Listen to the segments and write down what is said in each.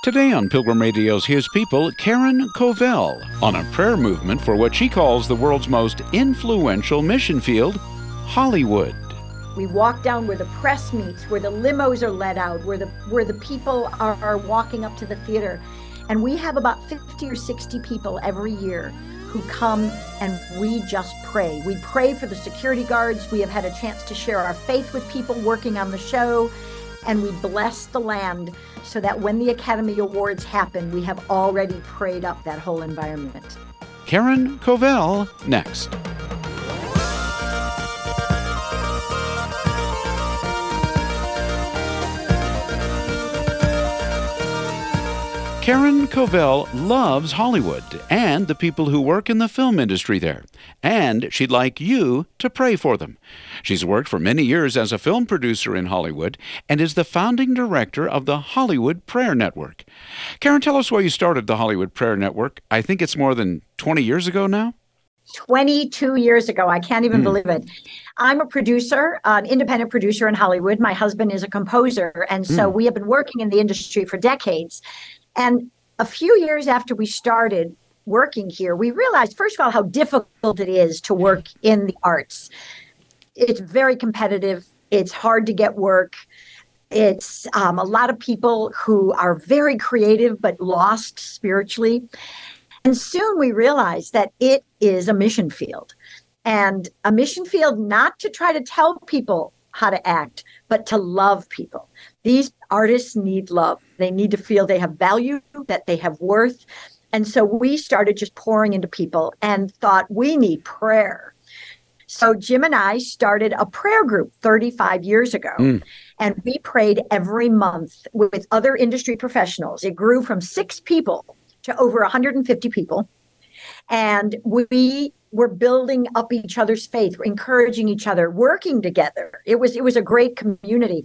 Today on Pilgrim Radio's His People, Karen Covell on a prayer movement for what she calls the world's most influential mission field, Hollywood. We walk down where the press meets, where the limos are let out, where the where the people are, are walking up to the theater. And we have about 50 or 60 people every year who come and we just pray. We pray for the security guards. We have had a chance to share our faith with people working on the show and we bless the land so that when the Academy Awards happen, we have already prayed up that whole environment. Karen Covell next. Karen Covell loves Hollywood and the people who work in the film industry there, and she'd like you to pray for them. She's worked for many years as a film producer in Hollywood and is the founding director of the Hollywood Prayer Network. Karen, tell us why you started the Hollywood Prayer Network. I think it's more than 20 years ago now. 22 years ago. I can't even mm. believe it. I'm a producer, an independent producer in Hollywood. My husband is a composer. And so mm. we have been working in the industry for decades. And a few years after we started working here, we realized, first of all, how difficult it is to work in the arts. It's very competitive, it's hard to get work. It's um, a lot of people who are very creative but lost spiritually. And soon we realized that it is a mission field. And a mission field not to try to tell people how to act, but to love people. These artists need love. They need to feel they have value, that they have worth. And so we started just pouring into people and thought we need prayer. So Jim and I started a prayer group 35 years ago. Mm. And we prayed every month with other industry professionals. It grew from six people to over 150 people. And we were building up each other's faith, encouraging each other, working together. It was it was a great community.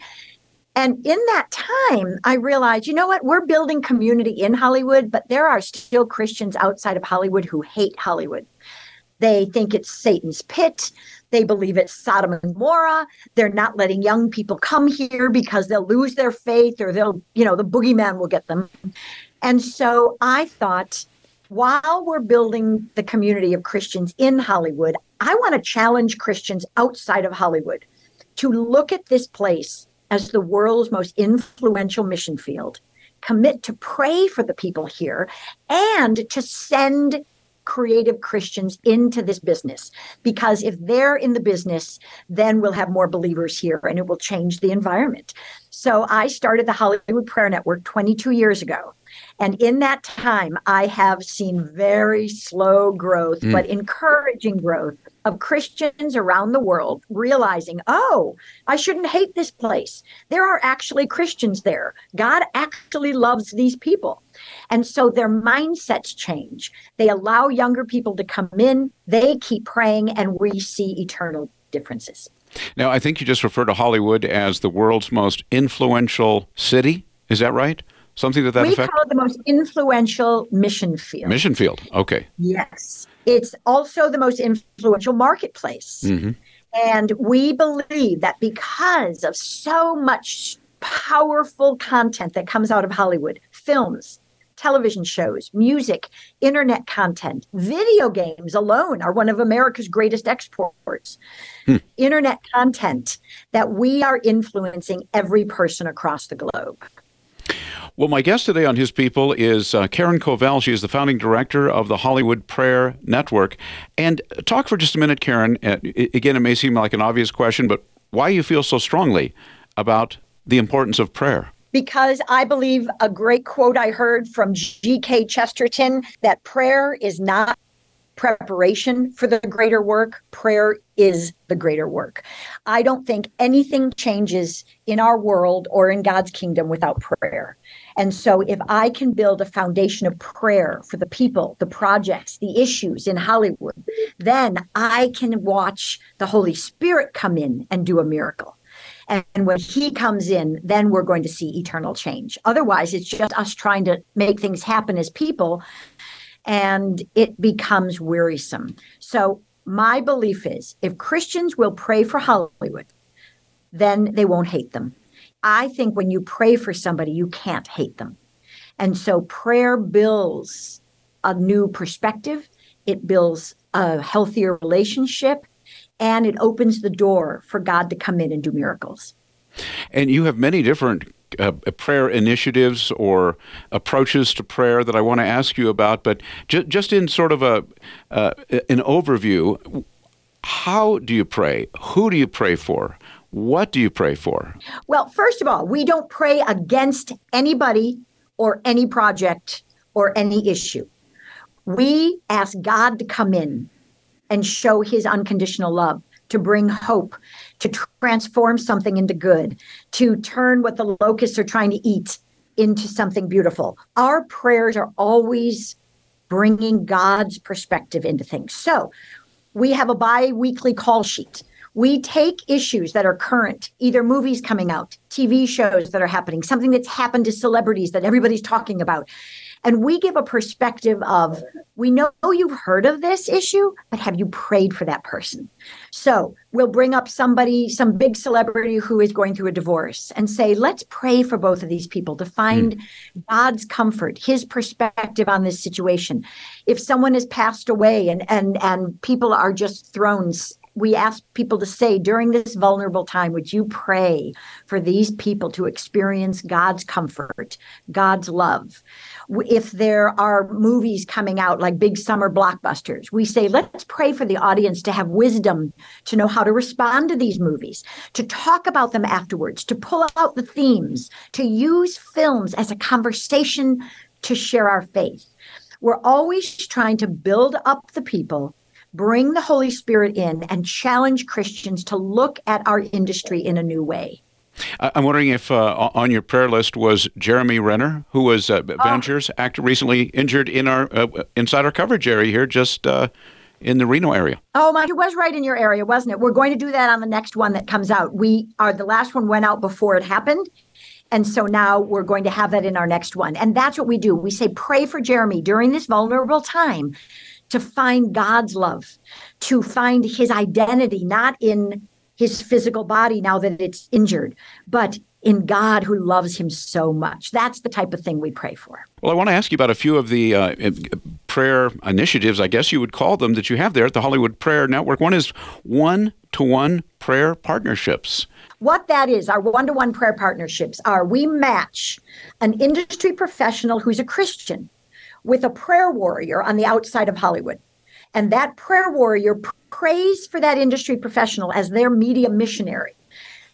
And in that time, I realized, you know what? We're building community in Hollywood, but there are still Christians outside of Hollywood who hate Hollywood. They think it's Satan's pit. They believe it's Sodom and Gomorrah. They're not letting young people come here because they'll lose their faith or they'll, you know, the boogeyman will get them. And so I thought, while we're building the community of Christians in Hollywood, I want to challenge Christians outside of Hollywood to look at this place as the world's most influential mission field, commit to pray for the people here, and to send creative Christians into this business. Because if they're in the business, then we'll have more believers here and it will change the environment. So I started the Hollywood Prayer Network 22 years ago. And in that time, I have seen very slow growth, mm. but encouraging growth of Christians around the world realizing, oh, I shouldn't hate this place. There are actually Christians there. God actually loves these people. And so their mindsets change. They allow younger people to come in, they keep praying, and we see eternal differences. Now, I think you just referred to Hollywood as the world's most influential city. Is that right? Something to that we effect? call it the most influential mission field. Mission field. Okay. Yes. It's also the most influential marketplace. Mm-hmm. And we believe that because of so much powerful content that comes out of Hollywood, films, television shows, music, internet content, video games alone are one of America's greatest exports. Hmm. Internet content that we are influencing every person across the globe. Well, my guest today on His People is uh, Karen Covell. She is the founding director of the Hollywood Prayer Network. And talk for just a minute, Karen. Uh, again, it may seem like an obvious question, but why you feel so strongly about the importance of prayer? Because I believe a great quote I heard from G.K. Chesterton that prayer is not preparation for the greater work. Prayer is the greater work. I don't think anything changes in our world or in God's kingdom without prayer. And so, if I can build a foundation of prayer for the people, the projects, the issues in Hollywood, then I can watch the Holy Spirit come in and do a miracle. And when he comes in, then we're going to see eternal change. Otherwise, it's just us trying to make things happen as people and it becomes wearisome. So, my belief is if Christians will pray for Hollywood, then they won't hate them. I think when you pray for somebody, you can't hate them. And so prayer builds a new perspective, it builds a healthier relationship, and it opens the door for God to come in and do miracles. And you have many different uh, prayer initiatives or approaches to prayer that I want to ask you about, but ju- just in sort of a uh, an overview, how do you pray? Who do you pray for? What do you pray for? Well, first of all, we don't pray against anybody or any project or any issue. We ask God to come in and show his unconditional love, to bring hope, to transform something into good, to turn what the locusts are trying to eat into something beautiful. Our prayers are always bringing God's perspective into things. So we have a bi weekly call sheet. We take issues that are current, either movies coming out, TV shows that are happening, something that's happened to celebrities that everybody's talking about, and we give a perspective of we know you've heard of this issue, but have you prayed for that person? So we'll bring up somebody, some big celebrity who is going through a divorce and say, let's pray for both of these people to find mm. God's comfort, his perspective on this situation. If someone has passed away and and and people are just thrown we ask people to say during this vulnerable time, would you pray for these people to experience God's comfort, God's love? If there are movies coming out like big summer blockbusters, we say, let's pray for the audience to have wisdom to know how to respond to these movies, to talk about them afterwards, to pull out the themes, to use films as a conversation to share our faith. We're always trying to build up the people bring the Holy Spirit in and challenge Christians to look at our industry in a new way. I'm wondering if uh, on your prayer list was Jeremy Renner, who was uh. Avengers oh. actor recently injured in our uh, inside our coverage area here, just uh, in the Reno area. Oh my, it was right in your area, wasn't it? We're going to do that on the next one that comes out. We are the last one went out before it happened. And so now we're going to have that in our next one. And that's what we do. We say, pray for Jeremy during this vulnerable time to find God's love, to find his identity, not in his physical body now that it's injured, but in God who loves him so much. That's the type of thing we pray for. Well, I want to ask you about a few of the uh, prayer initiatives, I guess you would call them, that you have there at the Hollywood Prayer Network. One is one to one prayer partnerships. What that is, our one to one prayer partnerships are we match an industry professional who's a Christian with a prayer warrior on the outside of Hollywood. And that prayer warrior prays for that industry professional as their media missionary.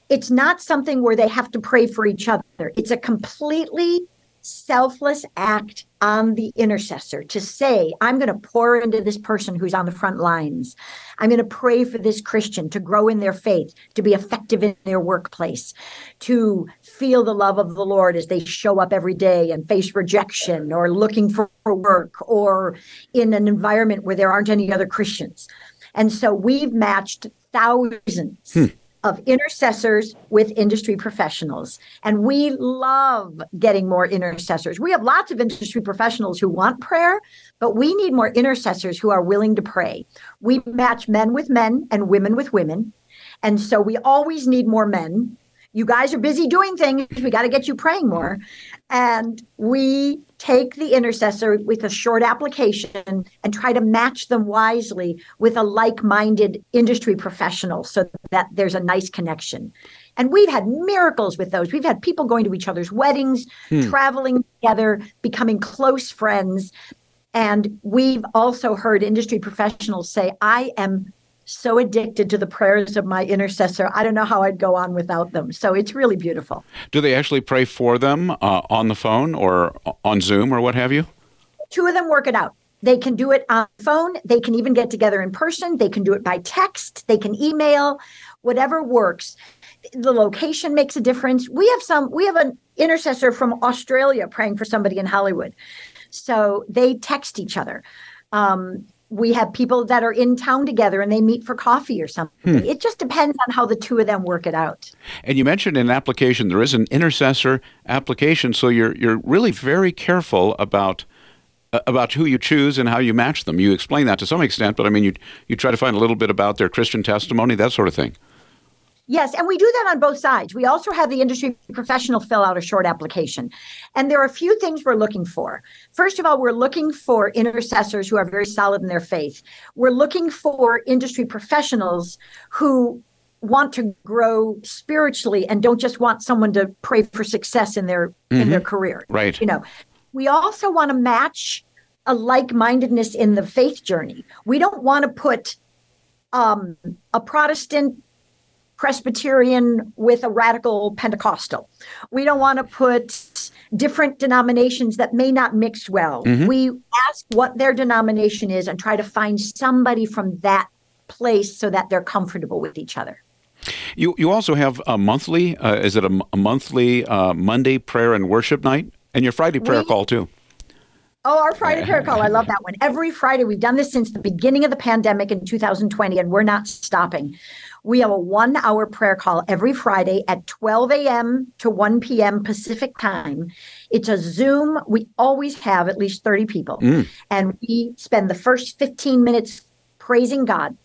It's not something where they have to pray for each other. It's a completely selfless act on the intercessor to say, I'm going to pour into this person who's on the front lines. I'm going to pray for this Christian to grow in their faith, to be effective in their workplace, to feel the love of the Lord as they show up every day and face rejection or looking for work or in an environment where there aren't any other Christians. And so we've matched thousands. Hmm of intercessors with industry professionals. And we love getting more intercessors. We have lots of industry professionals who want prayer, but we need more intercessors who are willing to pray. We match men with men and women with women. And so we always need more men. You guys are busy doing things. We got to get you praying more. And we take the intercessor with a short application and try to match them wisely with a like minded industry professional so that there's a nice connection. And we've had miracles with those. We've had people going to each other's weddings, hmm. traveling together, becoming close friends. And we've also heard industry professionals say, I am so addicted to the prayers of my intercessor. I don't know how I'd go on without them. So it's really beautiful. Do they actually pray for them uh, on the phone or on Zoom or what have you? Two of them work it out. They can do it on phone. They can even get together in person. They can do it by text. They can email, whatever works. The location makes a difference. We have some, we have an intercessor from Australia praying for somebody in Hollywood. So they text each other. Um, we have people that are in town together and they meet for coffee or something. Hmm. It just depends on how the two of them work it out. And you mentioned an application there is an intercessor application, so you're you're really very careful about uh, about who you choose and how you match them. You explain that to some extent, but I mean you you try to find a little bit about their Christian testimony, that sort of thing. Yes, and we do that on both sides. We also have the industry professional fill out a short application. And there are a few things we're looking for. First of all, we're looking for intercessors who are very solid in their faith. We're looking for industry professionals who want to grow spiritually and don't just want someone to pray for success in their mm-hmm. in their career. Right. You know, we also want to match a like-mindedness in the faith journey. We don't want to put um, a Protestant Presbyterian with a radical Pentecostal. We don't want to put different denominations that may not mix well. Mm-hmm. We ask what their denomination is and try to find somebody from that place so that they're comfortable with each other. You you also have a monthly uh, is it a, a monthly uh, Monday prayer and worship night and your Friday prayer we, call too. Oh, our Friday prayer call. I love that one. Every Friday, we've done this since the beginning of the pandemic in 2020, and we're not stopping. We have a one hour prayer call every Friday at 12 a.m. to 1 p.m. Pacific time. It's a Zoom. We always have at least 30 people. Mm. And we spend the first 15 minutes praising God,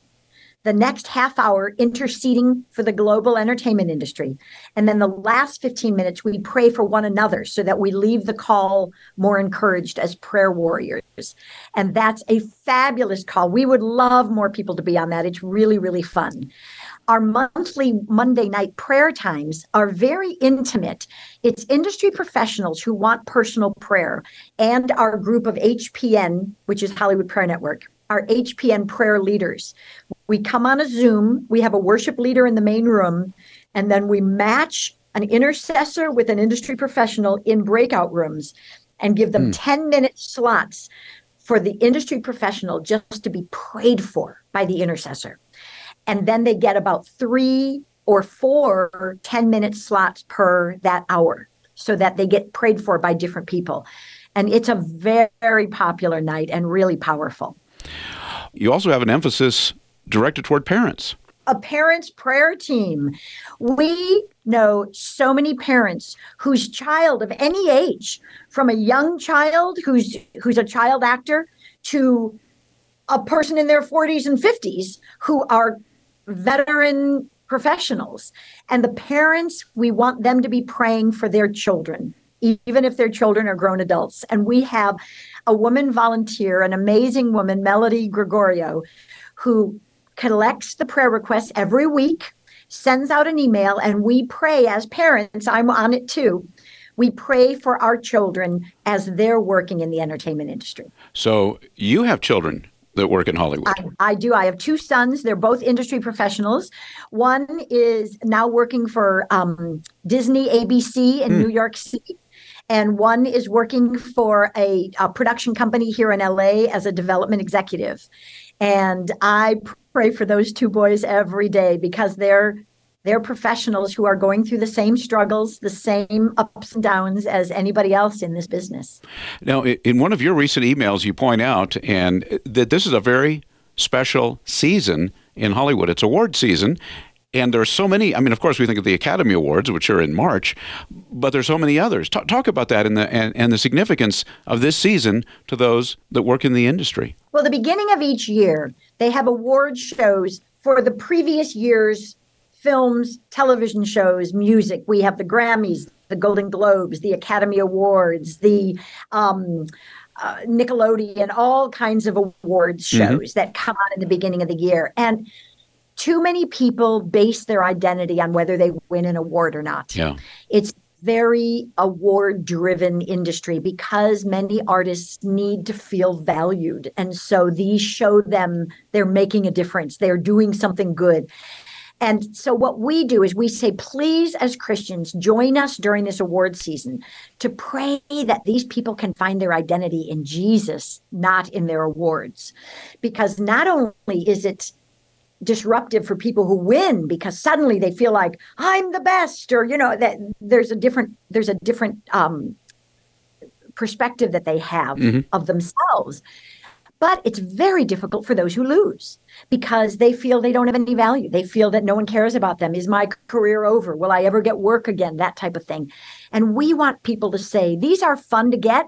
the next half hour interceding for the global entertainment industry. And then the last 15 minutes, we pray for one another so that we leave the call more encouraged as prayer warriors. And that's a fabulous call. We would love more people to be on that. It's really, really fun. Our monthly Monday night prayer times are very intimate. It's industry professionals who want personal prayer and our group of HPN, which is Hollywood Prayer Network, our HPN prayer leaders. We come on a Zoom, we have a worship leader in the main room, and then we match an intercessor with an industry professional in breakout rooms and give them mm. 10 minute slots for the industry professional just to be prayed for by the intercessor and then they get about three or four 10 minute slots per that hour so that they get prayed for by different people. And it's a very popular night and really powerful. You also have an emphasis directed toward parents. A parents' prayer team. We know so many parents whose child of any age, from a young child who's who's a child actor to a person in their 40s and 50s who are veteran professionals. And the parents, we want them to be praying for their children, even if their children are grown adults. And we have a woman volunteer, an amazing woman, Melody Gregorio, who collects the prayer requests every week, sends out an email, and we pray as parents. I'm on it too. We pray for our children as they're working in the entertainment industry. So you have children that work in Hollywood? I, I, do. I have two sons. They're both industry professionals. One is now working for um, Disney ABC in mm. New York City. And one is working for a, a production company here in LA as a development executive. And I pray for those two boys every day because they're they're professionals who are going through the same struggles, the same ups and downs as anybody else in this business. Now, in one of your recent emails, you point out and uh, that this is a very special season in Hollywood. It's award season. And there are so many. I mean, of course, we think of the Academy Awards, which are in March, but there's so many others. Talk, talk about that and the and, and the significance of this season to those that work in the industry. Well, the beginning of each year, they have award shows for the previous year's films, television shows, music. We have the Grammys, the Golden Globes, the Academy Awards, the um, uh, Nickelodeon, all kinds of awards mm-hmm. shows mm-hmm. that come out in the beginning of the year. And too many people base their identity on whether they win an award or not. Yeah. It's very award driven industry because many artists need to feel valued and so these show them they're making a difference they're doing something good and so, what we do is we say, please, as Christians, join us during this award season to pray that these people can find their identity in Jesus, not in their awards. Because not only is it disruptive for people who win because suddenly they feel like I'm the best, or you know that there's a different there's a different um, perspective that they have mm-hmm. of themselves. But it's very difficult for those who lose because they feel they don't have any value. They feel that no one cares about them. Is my career over? Will I ever get work again? That type of thing. And we want people to say, these are fun to get,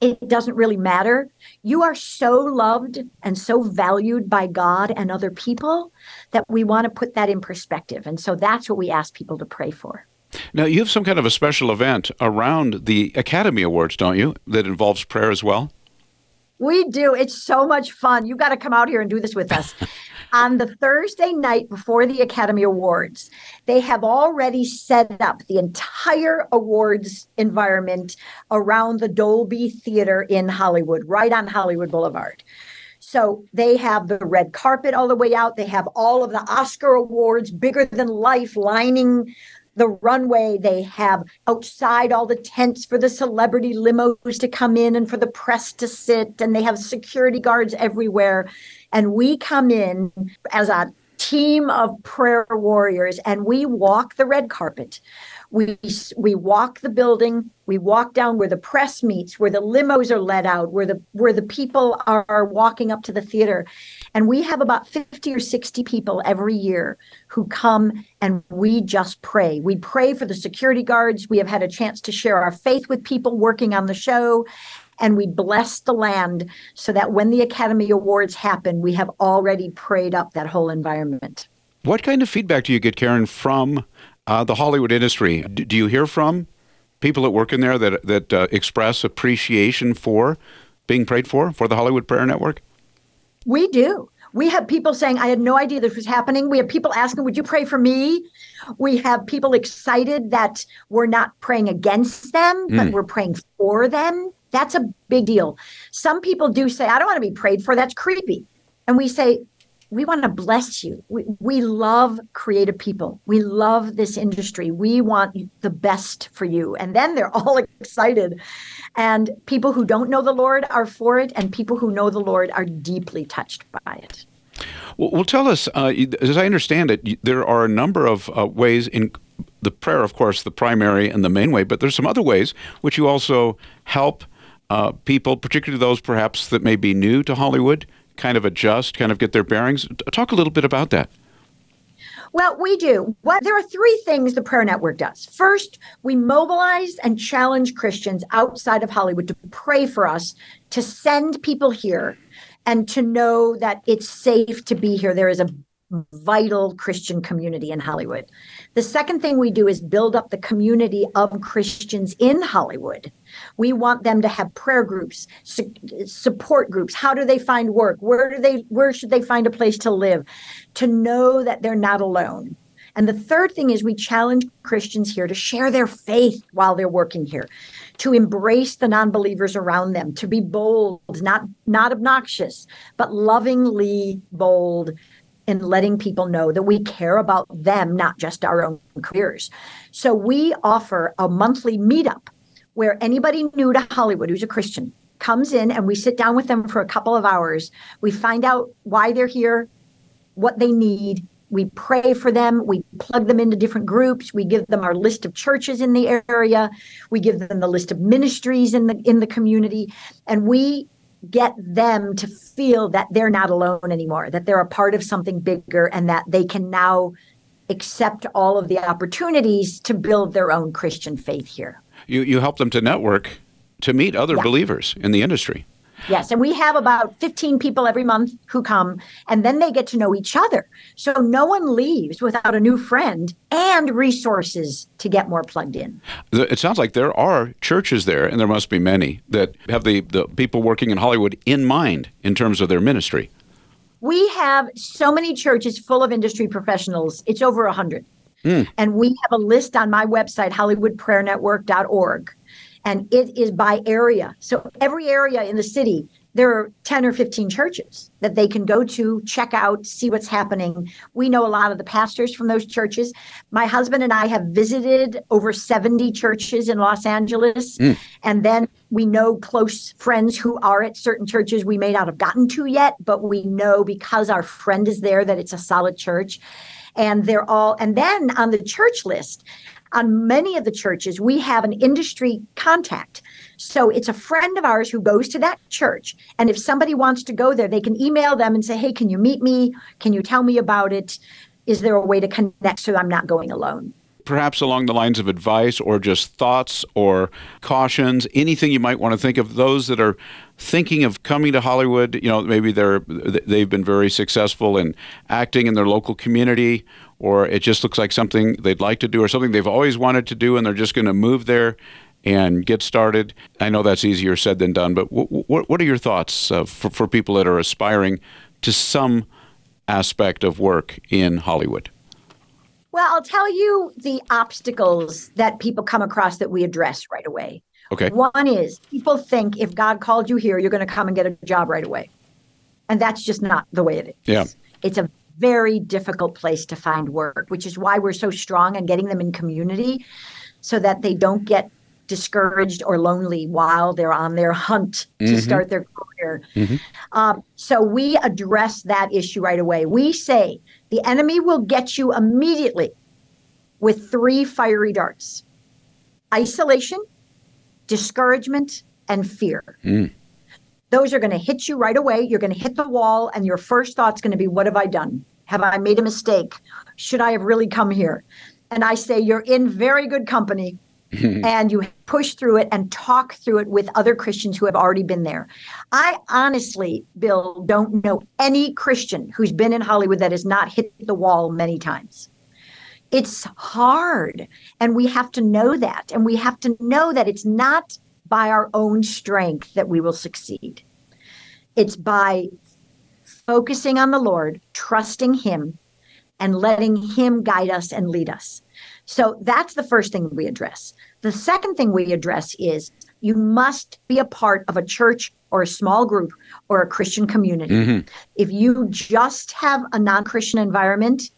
it doesn't really matter. You are so loved and so valued by God and other people that we want to put that in perspective. And so that's what we ask people to pray for. Now, you have some kind of a special event around the Academy Awards, don't you, that involves prayer as well? We do. It's so much fun. You got to come out here and do this with us. On the Thursday night before the Academy Awards, they have already set up the entire awards environment around the Dolby Theater in Hollywood, right on Hollywood Boulevard. So they have the red carpet all the way out. They have all of the Oscar awards, bigger than life, lining the runway. They have outside all the tents for the celebrity limos to come in and for the press to sit. And they have security guards everywhere. And we come in as a team of prayer warriors and we walk the red carpet. We we walk the building, we walk down where the press meets, where the limos are let out, where the where the people are, are walking up to the theater. And we have about 50 or 60 people every year who come and we just pray. We pray for the security guards. We have had a chance to share our faith with people working on the show and we bless the land so that when the Academy Awards happen, we have already prayed up that whole environment. What kind of feedback do you get, Karen, from uh, the Hollywood industry? D- do you hear from people that work in there that that uh, express appreciation for being prayed for for the Hollywood Prayer Network? We do. We have people saying, I had no idea this was happening. We have people asking, Would you pray for me? We have people excited that we're not praying against them, but mm. we're praying for them. That's a big deal. Some people do say, I don't want to be prayed for. That's creepy. And we say, we want to bless you. We, we love creative people. We love this industry. We want the best for you. And then they're all excited. And people who don't know the Lord are for it, and people who know the Lord are deeply touched by it. Well, tell us, uh, as I understand it, there are a number of uh, ways in the prayer, of course, the primary and the main way, but there's some other ways which you also help uh, people, particularly those perhaps that may be new to Hollywood, kind of adjust, kind of get their bearings? Talk a little bit about that. Well, we do. What there are three things the prayer network does. First, we mobilize and challenge Christians outside of Hollywood to pray for us, to send people here, and to know that it's safe to be here. There is a vital Christian community in Hollywood. The second thing we do is build up the community of Christians in Hollywood. We want them to have prayer groups, su- support groups. How do they find work? Where do they where should they find a place to live? To know that they're not alone. And the third thing is we challenge Christians here to share their faith while they're working here, to embrace the non-believers around them, to be bold, not not obnoxious, but lovingly bold in letting people know that we care about them, not just our own careers. So we offer a monthly meetup where anybody new to Hollywood who's a Christian comes in and we sit down with them for a couple of hours. We find out why they're here, what they need. We pray for them. We plug them into different groups. We give them our list of churches in the area. We give them the list of ministries in the in the community, and we get them to feel that they're not alone anymore, that they're a part of something bigger, and that they can now accept all of the opportunities to build their own Christian faith here. You, you help them to network to meet other yeah. believers in the industry. Yes, and we have about 15 people every month who come, and then they get to know each other. So no one leaves without a new friend and resources to get more plugged in. It sounds like there are churches there, and there must be many, that have the, the people working in Hollywood in mind in terms of their ministry. We have so many churches full of industry professionals. It's over 100. Mm. And we have a list on my website, HollywoodPrayerNetwork.org and it is by area. So every area in the city, there are 10 or 15 churches that they can go to, check out, see what's happening. We know a lot of the pastors from those churches. My husband and I have visited over 70 churches in Los Angeles. Mm. And then we know close friends who are at certain churches we may not have gotten to yet, but we know because our friend is there that it's a solid church. And they're all, and then on the church list, on many of the churches, we have an industry contact. So it's a friend of ours who goes to that church. And if somebody wants to go there, they can email them and say, Hey, can you meet me? Can you tell me about it? Is there a way to connect so I'm not going alone? perhaps along the lines of advice or just thoughts or cautions, anything you might want to think of those that are thinking of coming to Hollywood, you know, maybe they're they've been very successful in acting in their local community or it just looks like something they'd like to do or something they've always wanted to do and they're just going to move there and get started. I know that's easier said than done, but w- w- what are your thoughts uh, for, for people that are aspiring to some aspect of work in Hollywood? Well, I'll tell you the obstacles that people come across that we address right away. Okay. One is people think if God called you here, you're going to come and get a job right away. And that's just not the way it is. Yeah. It's a very difficult place to find work, which is why we're so strong on getting them in community so that they don't get discouraged or lonely while they're on their hunt to Mhm. start their career. Mhm. Um, so we address that issue right away. We say the enemy will get you immediately with three fiery darts isolation, discouragement, and fear. Mm. Those are going to hit you right away. You're going to hit the wall, and your first thought's going to be, What have I done? Have I made a mistake? Should I have really come here? And I say, You're in very good company. and you push through it and talk through it with other Christians who have already been there. I honestly, Bill, don't know any Christian who's been in Hollywood that has not hit the wall many times. It's hard. And we have to know that. And we have to know that it's not by our own strength that we will succeed. It's by focusing on the Lord, trusting Him, and letting Him guide us and lead us. So that's the first thing we address. The second thing we address is you must be a part of a church or a small group or a Christian community. Mhm. If you just have a non Christian environment,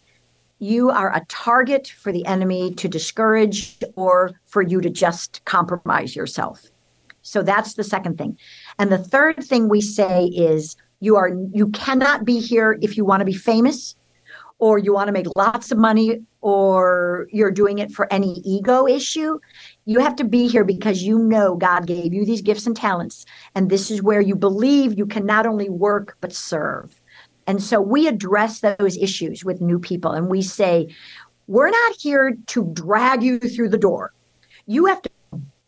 you are a target for the enemy to discourage or for you to just compromise yourself. So that's the second thing. And the third thing we say is you are you cannot be here if you want to be famous or you want to make lots of money or you're doing it for any ego issue. You have to be here because you know God gave you these gifts and talents and this is where you believe you can not only work but serve. And so we address those issues with new people and we say, we're not here to drag you through the door. You have to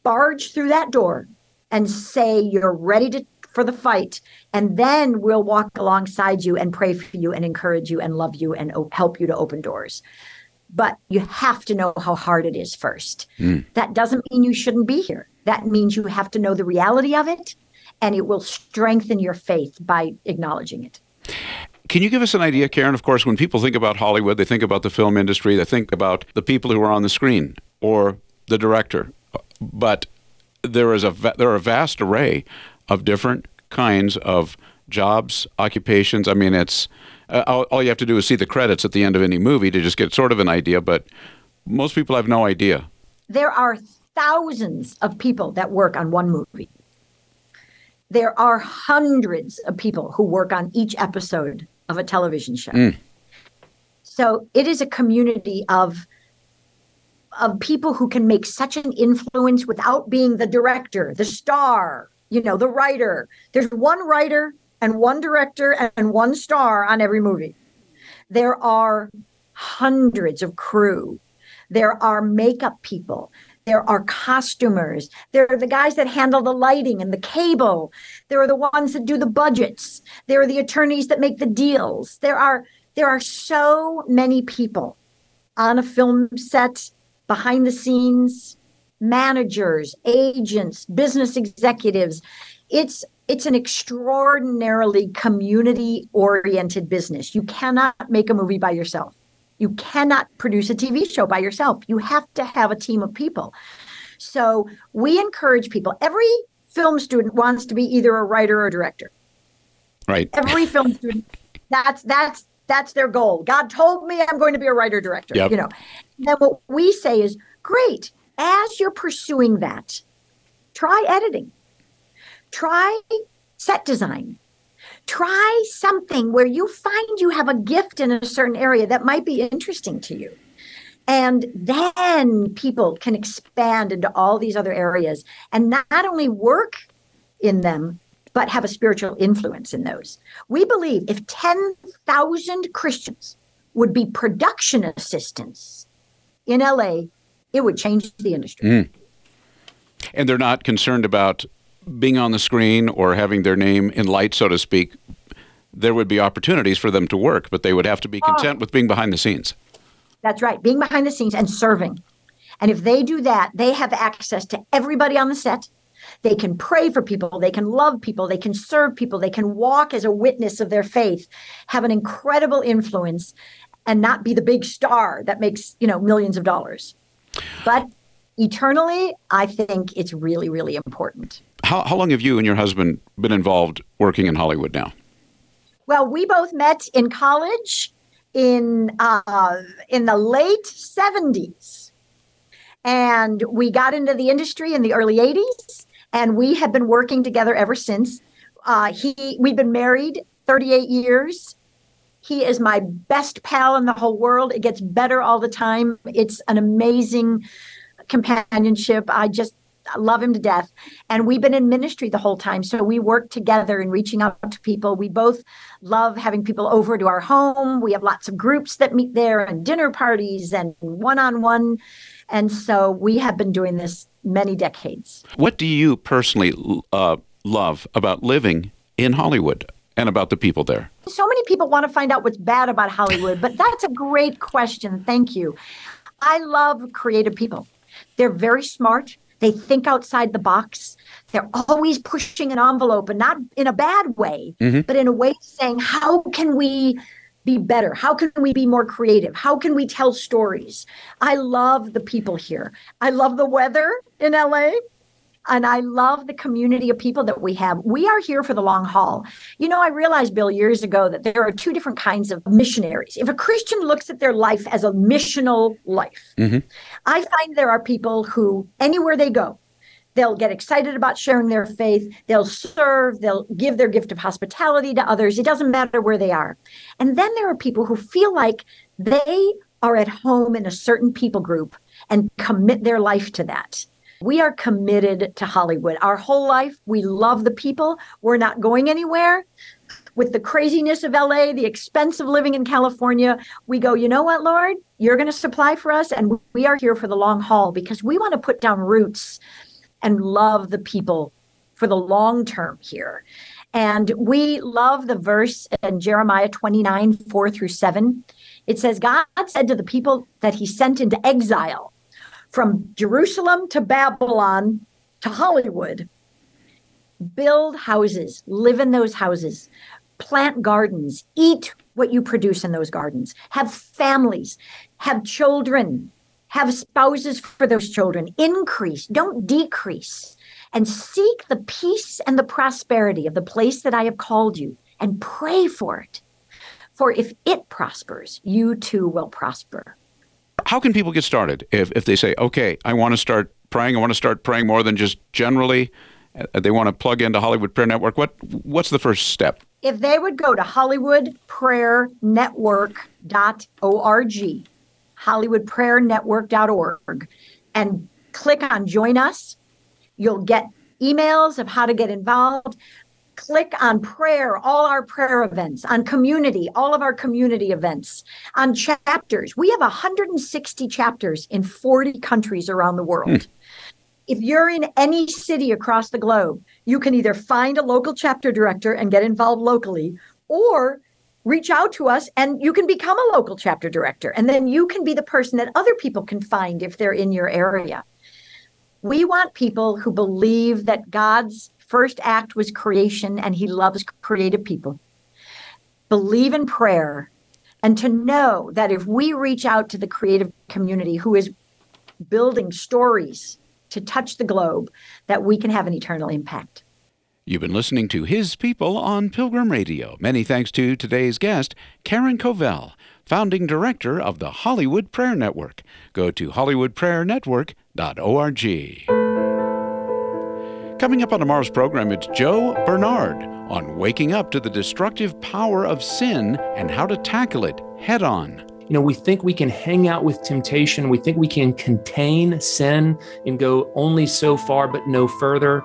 barge through that door and say you're ready to for the fight. And then we'll walk alongside you and pray for you and encourage you and love you and o- help you to open doors. But you have to know how hard it is first. Hmm. That doesn't mean you shouldn't be here. That means you have to know the reality of it and it will strengthen your faith by acknowledging it. Can you give us an idea, Karen? Of course, when people think about Hollywood, they think about the film industry, they think about the people who are on the screen or the director. But there is a there are a vast array of different kinds of jobs, occupations. I mean, it's uh, all, all you have to do is see the credits at the end of any movie to just get sort of an idea. But most people have no idea. there are thousands of people that work on one movie. There are hundreds of people who work on each episode of a television show. Mm. So it is a community of of people who can make such an influence without being the director, the star, you know, the writer. There's one writer and one director and one star on every movie. There are hundreds of crew. There are makeup people. There are costumers. There are the guys that handle the lighting and the cable. There are the ones that do the budgets. There are the attorneys that make the deals. There are there are so many people on a film set, behind the scenes, managers, agents, business executives. It's it's an extraordinarily community oriented business. You cannot make a movie by yourself. You cannot produce a TV show by yourself. You have to have a team of people. So we encourage people. Every film student wants to be either a writer or a director. Right. Every film student, that's that's that's their goal. God told me I'm going to be a writer director. Yep. You know. Then what we say is, great. As you're pursuing that, try editing. Try set design. Try something where you find you have a gift in a certain area that might be interesting to you. And then people can expand into all these other areas and not only work in them, but have a spiritual influence in those. We believe if 10,000 Christians would be production assistants in LA, it would change the industry. Mm. And they're not concerned about being on the screen or having their name in light, so to speak. There would be opportunities for them to work, but they would have to be content oh. with being behind the scenes. That's right, being behind the scenes and serving. And if they do that, they have access to everybody on the set. They can pray for people, they can love people, they can serve people, they can walk as a witness of their faith, have an incredible influence and not be the big star that makes, you know, millions of dollars. But eternally, I think it's really, really important. How, how long have you and your husband been involved working in Hollywood now? Well, we both met in college in uh, in the late 70s. And we got into the industry in the early 80s, and we have been working together ever since. Uh, he, we've been married 38 years. He is my best pal in the whole world. It gets better all the time. It's an amazing companionship. I just love him to death. And we've been in ministry the whole time. So we work together in reaching out to people. We both love having people over to our home. We have lots of groups that meet there and dinner parties and one on one. And so we have been doing this many decades. What do you personally uh, love about living in Hollywood? And about the people there? So many people want to find out what's bad about Hollywood, but that's a great question. Thank you. I love creative people. They're very smart. They think outside the box. They're always pushing an envelope and not in a bad way, mm-hmm. but in a way saying, how can we be better? How can we be more creative? How can we tell stories? I love the people here. I love the weather in LA. And I love the community of people that we have. We are here for the long haul. You know, I realized, Bill, years ago that there are two different kinds of missionaries. If a Christian looks at their life as a missional life, mm-hmm. I find there are people who, anywhere they go, they'll get excited about sharing their faith they'll serve they'll give their gift of hospitality to others it doesn't matter where they are and then there are people who feel like they are at home in a certain people group and commit their life to that we are committed to Hollywood. Our whole life, we love the people. We're not going anywhere. With the craziness of LA, the expense of living in California, we go, you know what, Lord? You're going to supply for us. And we are here for the long haul because we want to put down roots and love the people for the long term here. And we love the verse in Jeremiah 29 4 through 7. It says, God said to the people that he sent into exile, from Jerusalem to Babylon to Hollywood. Build houses, live in those houses, plant gardens, eat what you produce in those gardens, have families, have children, have spouses for those children, increase, don't decrease, and seek the peace and the prosperity of the place that I have called you and pray for it. For if it prospers, you too will prosper. How can people get started if, if they say, okay, I want to start praying, I want to start praying more than just generally, uh, they want to plug into Hollywood Prayer Network? What What's the first step? If they would go to HollywoodPrayerNetwork.org, HollywoodPrayerNetwork.org, and click on Join Us, you'll get emails of how to get involved click on prayer, all our prayer events, on community, all of our community events, on chapters. We have 160 chapters in 40 countries around the world. Hmm. If you're in any city across the globe, you can either find a local chapter director and get involved locally, or reach out to us and you can become a local chapter director. And then you can be the person that other people can find if they're in your area. We want people who believe that God's first act was creation and he loves creative people. Believe in prayer and to know that if we reach out to the creative community who is building stories to touch the globe, that we can have an eternal impact. You've been listening to His People on Pilgrim Radio. Many thanks to today's guest, Karen Covell, founding director of the Hollywood Prayer Network. Go to hollywoodprayernetwork.org. Coming up on tomorrow's program, it's Joe Bernard on waking up to the destructive power of sin and how to tackle it head on. You know, we think we can hang out with temptation. We think we can contain sin and go only so far, but no further.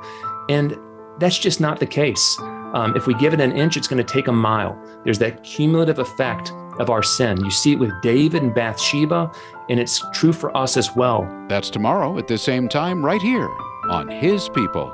And that's just not the case. Um, if we give it an inch, it's going to take a mile. There's that cumulative effect of our sin. You see it with David and Bathsheba, and it's true for us as well. That's tomorrow at the same time, right here on His People.